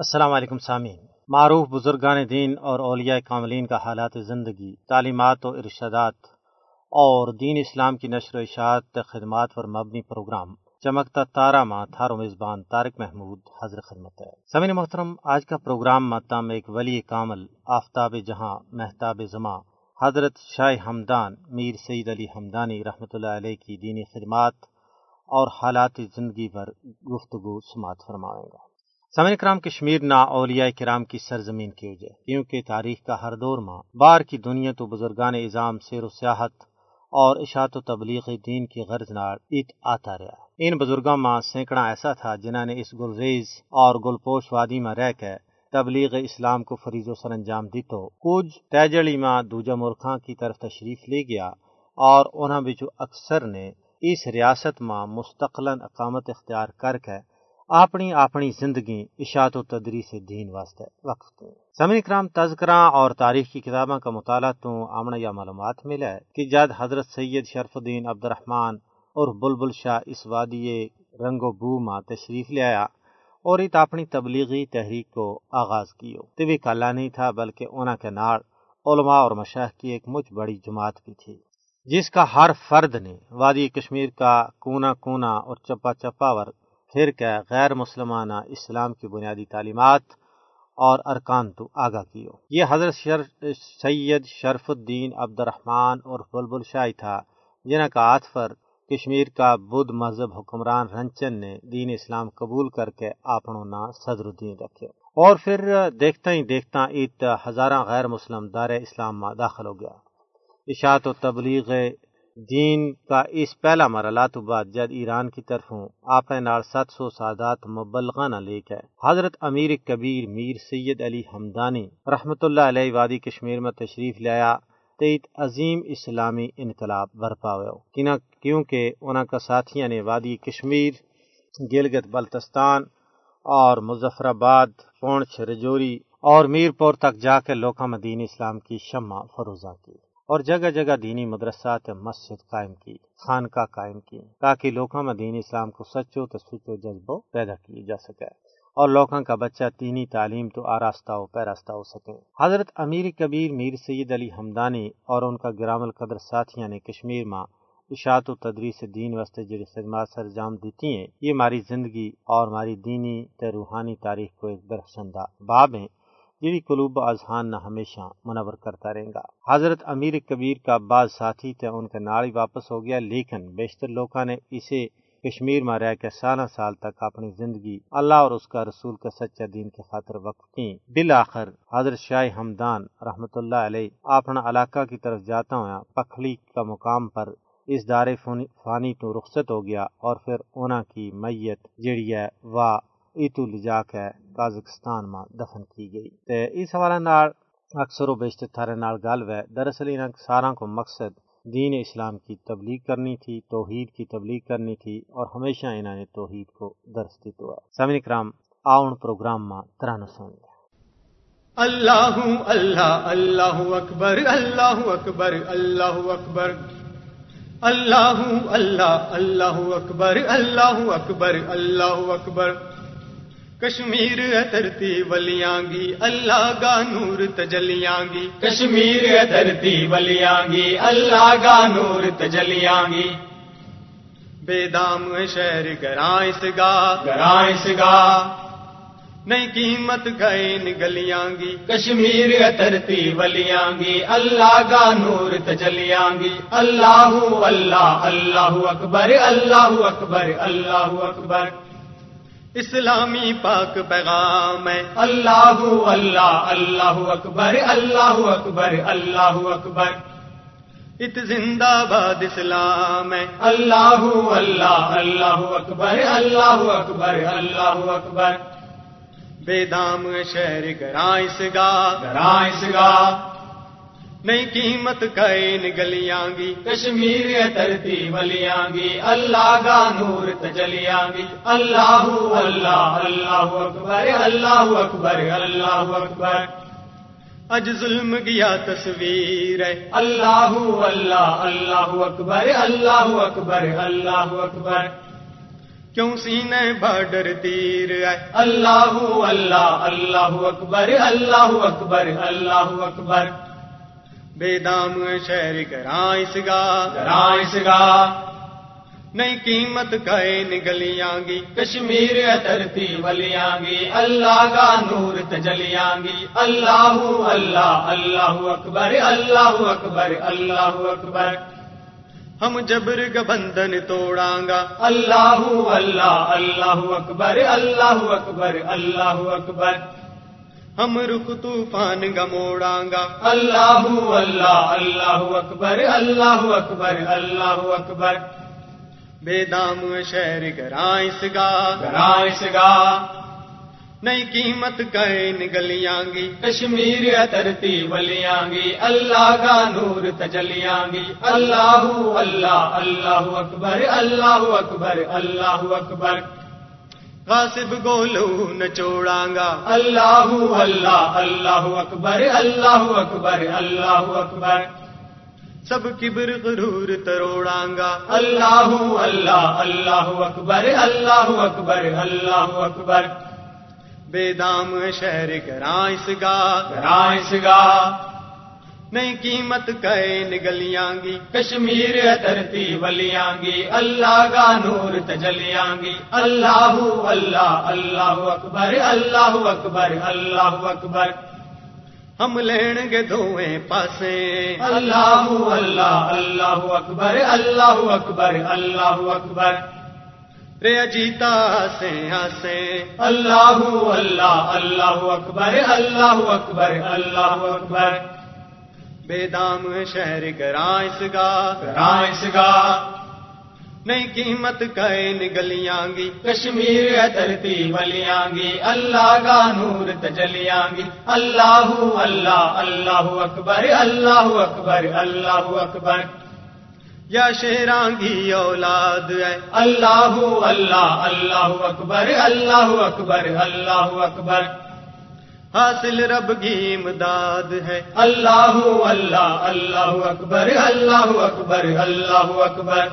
السلام علیکم سامعین۔ معروف بزرگان دین اور اولیاء کاملین کا حالات زندگی، تعلیمات و ارشادات اور دین اسلام کی نشر و اشاعت خدمات پر مبنی پروگرام چمکتا تارا ماں تھارو میزبان طارق محمود حضر خدمت ہے۔ سمین محترم، آج کا پروگرام ماتام ایک ولی کامل آفتاب جہاں محتاب زماں حضرت شاہ ہمدان میر سعید علی ہمدانی رحمۃ اللہ علیہ کی دینی خدمات اور حالات زندگی پر گفتگو سماعت فرمائے گا۔ سمن کرام کشمیر نا اولیاء کرام کی سرزمین کی وجہ، کیونکہ تاریخ کا ہر دور ماں بار کی دنیا تو بزرگان اظام سیر و سیاحت اور اشاعت و تبلیغ دین کی غرض نار ایت آتا رہا۔ ان بزرگوں ماں سینکڑا ایسا تھا جنہوں نے اس گلریز اور گلپوش وادی میں رہ کے تبلیغ اسلام کو فریض و سر انجام دی تو کچھ تیجڑی ماں دوجا ملکاں کی طرف تشریف لے گیا اور انہوں بچو اکثر نے اس ریاست ماں مستقلاً اقامت اختیار کر کے اپنی اپنی زندگی اشاعت و تدریس دین واسطے وقف کی سمن کرام تذکرہ اور تاریخ کی کتابوں کا مطالعہ تو آمنا یا معلومات ملا ہے کہ جد حضرت سید شرف الدین عبد الرحمن اور بلبل شاہ اس وادی رنگ و بو ماں تشریف لے آیا اور ات اپنی تبلیغی تحریک کو آغاز کیو۔ طبی کلا نہیں تھا بلکہ اونا کے ناڑ علماء اور مشاہ کی ایک مجھ بڑی جماعت بھی تھی۔ جس کا ہر فرد نے وادی کشمیر کا کونا کونا اور چپا چپا ور پھر کے غیر مسلمانہ اسلام کی بنیادی تعلیمات اور ارکان تو آگاہ کیو۔ یہ حضرت شر، سید شرف الدین عبد الرحمن اور بلبل شاہی تھا، جنہ کا آتفر کشمیر کا بدھ مذہب حکمران رنچن نے دین اسلام قبول کر کے اپنوں نا صدر الدین رکھے۔ اور پھر دیکھتا ہی دیکھتا ایت ہزارہ غیر مسلم دار اسلام میں داخل ہو گیا۔ اشاعت و تبلیغ دین کا اس پہلا مرحلہ تو بعد جد ایران کی طرفوں آپ نال سات سو سادات مبلغانہ لے کے حضرت امیر کبیر میر سید علی حمدانی رحمت اللہ علیہ وادی کشمیر میں تشریف لایا، تیت عظیم اسلامی انقلاب برپا ہوا کیونکہ انہوں کا ساتھیاں نے وادی کشمیر، گلگت بلتستان اور مظفر آباد پونچھ رجوری اور میر پور تک جا کے لوکا مدین اسلام کی شمع فروزہ کی۔ اور جگہ جگہ دینی مدرسات مسجد قائم کی، خانقاہ قائم کی، تاکہ لوگوں میں دین اسلام کو سچو تو سچو جذبو پیدا کیے جا سکے اور لوگوں کا بچہ دینی تعلیم تو آراستہ ہو پیراستہ ہو سکے۔ حضرت امیر کبیر میر سید علی حمدانی اور ان کا گرام القدر ساتھیاں نے کشمیر میں اشاعت و تدریس دین واسطے جڑی خدمات سر جام دیتی ہیں، یہ ہماری زندگی اور ہماری دینی تے روحانی تاریخ کو ایک درخشندہ باب ہیں۔ جی قلوب اذہان نہ ہمیشہ منور کرتا رہے گا۔ حضرت امیر کبیر کا بعض ساتھی تھے، ان کا ناڑی واپس ہو گیا، لیکن بیشتر لوگوں نے اسے کشمیر میں رہ کے سالہ سال تک اپنی زندگی اللہ اور اس کا رسول کا سچا دین کے خاطر وقف کی بالآخر، حضرت شاہ ہمدان رحمت اللہ علیہ اپنا علاقہ کی طرف جاتا ہوا پکھلی کا مقام پر اس دار فانی تو رخصت ہو گیا اور پھر اونا کی میت جڑی ہے وہ ایتو لجا کے کازکستان میں دفن کی گئی۔ تے اس حوالے نال اکثر و بیشتر تھارے نال گل ہے دراصل ان سارا کو مقصد دین اسلام کی تبلیغ کرنی تھی، توحید کی تبلیغ کرنی تھی، اور ہمیشہ انہوں نے توحید کو درس دیتا ہے سامعین کرام آؤن پروگرام میں ترانہ سن اللہ اللہ اللہ اکبر اللہ اکبر اللہ اکبر۔ اللہ اللہ اللہ اکبر اللہ اکبر اللہ اکبر۔ کشمیر اترتی ولیاں گی اللہ گا نور تجلیاں گی۔ کشمیر اترتی ولیاں گی اللہ گا نور تجلیاں گی۔ بے دام شہر گرائس گا گرائس گا نئی قیمت گئے گلیاں گی۔ کشمیر اترتی ولیاں گی اللہ گا نور تجلیاں گی۔ اللہ اللہ اللہ اکبر اللہ اکبر اللہ اکبر۔ اسلامی پاک پیغام ہے۔ اللہ اللہ اللہ اکبر اللہ اکبر اللہ اکبر۔ ات زندہ باد اسلام ہے۔ اللہ اللہ اللہ اکبر اللہ اکبر اللہ اکبر۔ بے دام شہر گرائس گا گرائس گا نئی قیمت کائن گلیاں گی، کشمیر ترتی ولیاں گی، اللہ گا نور تجلیاں گی۔ اللہ اللہ اللہ اکبر اللہ اکبر اللہ اکبر۔ اج ظلم گیا تصویر ہے؟ اللہ اللہ اللہ اکبر اللہ اکبر اللہ اکبر۔ کیوں سینے بارڈر تیر ہے؟ اللہ اللہ اللہ اکبر اللہ اکبر اللہ اکبر۔ بے دام شہر گراں اس گا رائس گا نہیں قیمت کہے نگلیاں گی کشمیر اترتی ولیاں گی اللہ کا نور تجلیاں گی اللہ اللہ اللہ اکبر اللہ اکبر اللہ اکبر ہم جبر کا بندھن توڑاں گا اللہ اللہ اللہ اکبر اللہ اکبر اللہ اکبر ہم رخ طوفان موڑاں گا اللہ اللہ اللہ اکبر اللہ اکبر اللہ اکبر۔ بے دام شہر گراں اس گا۔ رائس گا۔ نہیں قیمت کہے نگلیاں گی کشمیر اترتی ولیاں گی اللہ کا نور تجلیاں گی اللہ اللہ اللہ اکبر اللہ اکبر اللہ اکبر۔ غاصب گولو نچوڑاں گا اللہ اللہ اللہ اکبر اللہ اکبر اللہ اکبر۔ سب کبر غرور تروڑاں گا اللہ اللہ اللہ اکبر اللہ اکبر اللہ اکبر۔ بے دام شہر گراں اس گا رائس گا نہیں قیمت کہے نگلیاں گی، کشمیر اترتی ولیاں گی، اللہ کا نور تجلیاں گی، اللہ اللہ اللہ اکبر اللہ اکبر اللہ اکبر۔ ہم لین گے دوئیں پاسے۔ اللہ اللہ اللہ اکبر اللہ اکبر اللہ اکبر۔ رے اجیتا سے ہاسے اللہ اللہ اللہ اکبر اللہ اکبر اللہ اکبر۔ بے دام شہر گراں اس گا رائس گا نہیں قیمت کہے نگلیاں گی کشمیر اترتی ولیاں گی اللہ کا نور تجلیاں گی اللہ اللہ اللہ اکبر اللہ اکبر اللہ اکبر یا شیرانگی اولاد ہے اللہ اللہ اللہ اکبر اللہ اکبر اللہ اکبر حاصل رب کی امداد ہے۔ اللہ اللہ اللہ اکبر اللہ اکبر اللہ اکبر۔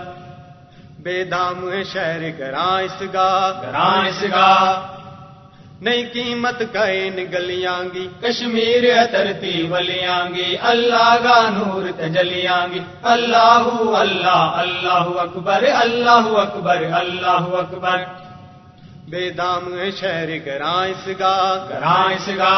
بے دام شہر گراں اس گا رائس گا نہیں قیمت کہے نگلیاں گی۔ کشمیر اترتی ولیاں گی۔ اللہ کا نور تجلیاں گی۔ اللہ اللہ اللہ اکبر اللہ اکبر اللہ اکبر۔ بے دام شہر گراں اس گا رائس گا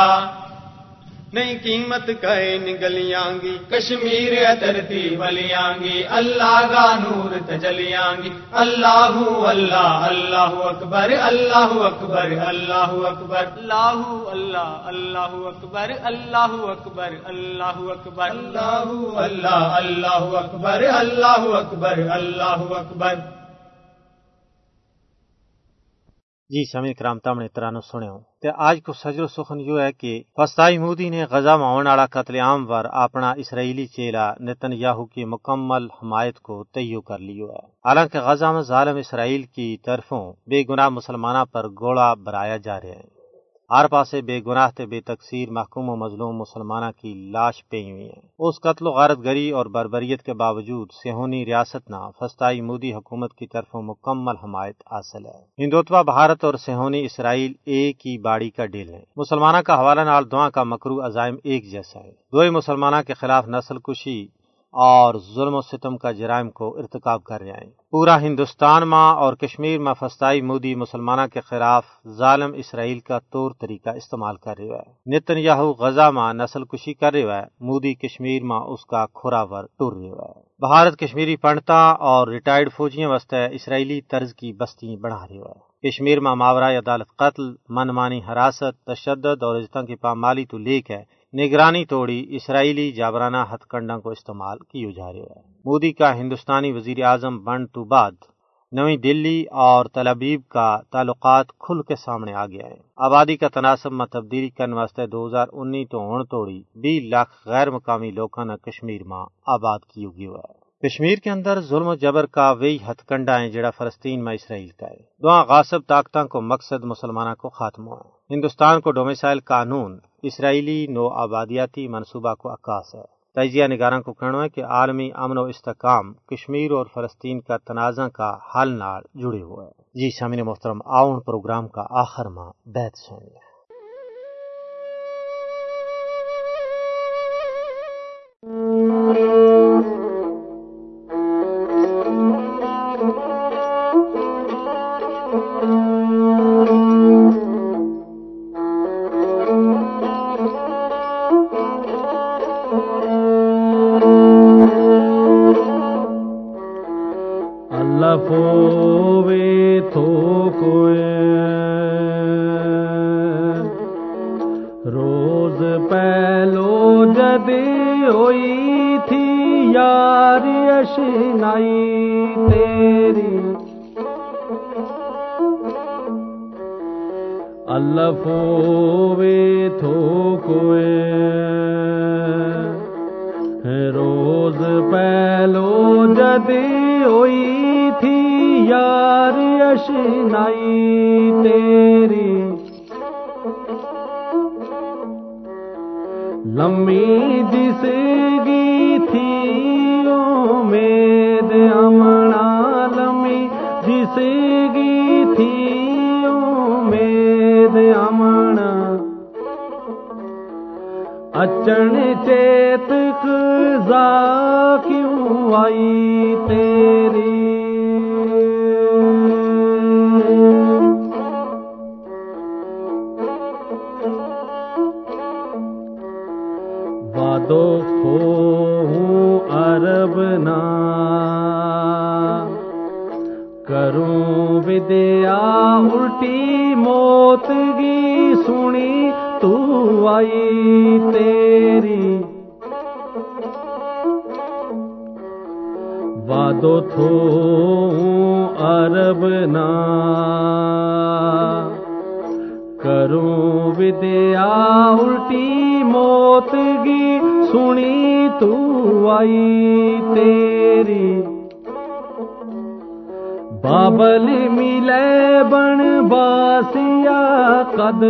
نہیں قیمت کہے نگلیاں گی کشمیر اترتی ولیاں گی اللہ کا نور تجلیاں گی اللہ اللہ اللہ اکبر اللہ اکبر اللہ اکبر اللہ اللہ اللہ اکبر اللہ اکبر اللہ اکبر اللہ اللہ اللہ اکبر اللہ اکبر اللہ اکبر جی سمی کرام تم نے ترانو سنو تے آج کو سجر سخن یو ہے کہ فستائی مودی نے غزہ میں ہونے والا قتل عام ور اپنا اسرائیلی چیلا نتن یاہو کی مکمل حمایت کو تیو کر لیو ہے۔ حالانکہ غزہ میں ظالم اسرائیل کی طرفوں بے گناہ مسلمانہ پر گوڑا برایا جا رہے ہیں۔ ہر پاسے بے گناہ تے بے تقسیر محکوم و مظلوم مسلمانہ کی لاش پی ہوئی ہیں۔ اس قتل و غارت گری اور بربریت کے باوجود سہونی ریاست نہ فستائی مودی حکومت کی طرف مکمل حمایت حاصل ہے۔ ہندوتوا بھارت اور سہونی اسرائیل ایک ہی باڑی کا ڈیل ہے۔ مسلمانہ کا حوالہ نال دعا کا مکرو عزائم ایک جیسا ہے۔ دو مسلمانہ کے خلاف نسل کشی اور ظلم و ستم کا جرائم کو ارتکاب کر رہے ہیں پورا ہندوستان ماں اور کشمیر میں فستائی مودی مسلمانہ کے خلاف ظالم اسرائیل کا طور طریقہ استعمال کر رہا ہے۔ نتن یاہو غزہ ماں نسل کشی کر رہا ہے۔ مودی کشمیر ماں اس کا کھوراور ٹور رہا ہے۔ بھارت کشمیری پنڈتا اور ریٹائرڈ فوجیاں واسطے اسرائیلی طرز کی بستی بڑھا رہا ہے۔ کشمیر میں ماورا عدالت قتل، من مانی حراست، تشدد اور عزتوں کی پامالی تو لیک ہے۔ نگرانی توڑی، اسرائیلی جابرانہ ہتھ کنڈا کو استعمال کیوں جا رہا ہے؟ مودی کا ہندوستانی وزیر اعظم بن تو بعد نئی دلی اور تلابیب کا تعلقات کھل کے سامنے آ گیا ہے۔ آبادی کا تناسب میں تبدیلی کرنے واسطے دو ہزار انی تو ہون توڑی بی لاکھ غیر مقامی لوگوں نے کشمیر میں آباد کی ہوا ہے۔ کشمیر کے اندر ظلم و جبر کا وہی ہتھ کنڈا ہے جڑا فلسطین میں اسرائیل کا ہے۔ دعا غاصب طاقتوں کو مقصد مسلمانوں کو خاتم ہوا ہندوستان کو ڈومیسائل قانون اسرائیلی نو آبادیاتی منصوبہ کو عکاس ہے۔ تجزیہ نگاراں کو کہنا ہے کہ عالمی امن و استحکام کشمیر اور فلسطین کا تنازع کا حل نال جڑے ہوئے ہے جی سامنے محترم، آؤن پروگرام کا آخر ماہ بیت صفوے تھوکوے روز پہلو جدی ہوئی تھی یار یشنائی تیری لمبی جسے اچن چیت کیوں آئی تے وادو تھو عرب نا کروں ودیا الٹی موت گی سنی تو آئی تیری بابل ملے بن باسیا قد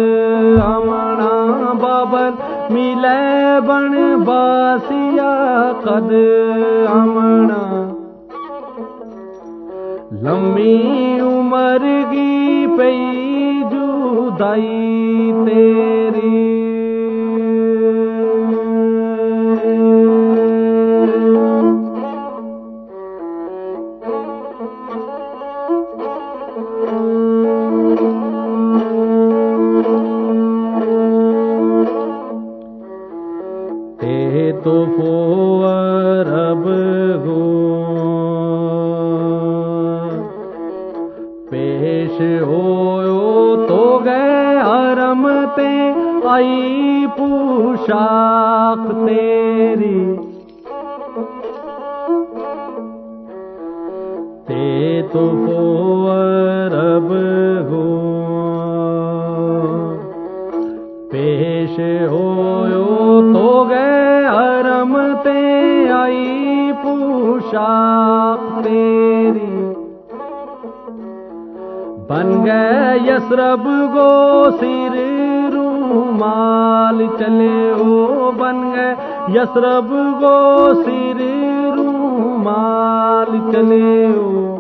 امنا بابل ملے بن باسیا قد امنا لمبی عمر گی پئی جدائی تیری۔ تو فو رب گو پیش ہو تو گئے حرم تے، آئی پوشاک تیری۔ تے تو فو رب گو پیش ہو تو گئے حرم تے، آئی پوشاک تیری۔ گئے یسرب گو سر رومال چلے او بن گئے۔ یسرب گو سر رومال چلے او۔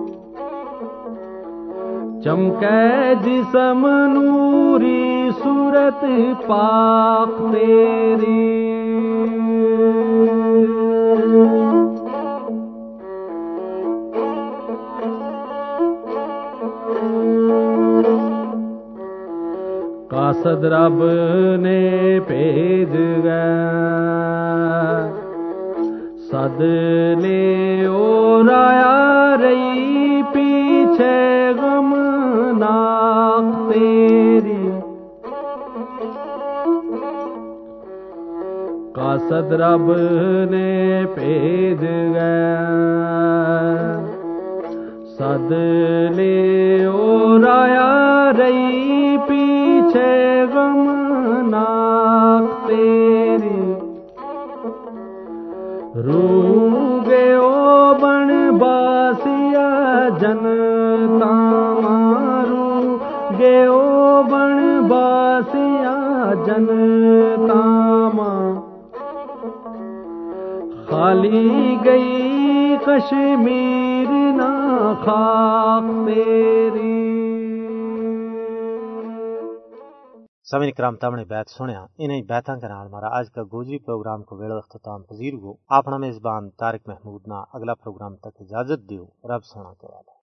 چمکے جسم نوری صورت پاک تیری۔ قاصد رب نے بھیج گیا سد لے اور آیا رہی پیچھے غم ناک تیری قاصد رب نے بھیج گیا سد لے اور آیا رہی باسیا جن تاما خالی گئی کشمیر نہ خاک تیری سمن کرام تمنے بیت سنیا انہیں بیتاں کے نال ہمارا آج کا گوجری پروگرام کو ویڑو اختتام پذیر ہو اپنا میزبان طارق محمود نا اگلا پروگرام تک اجازت دیو رب سونا کے والا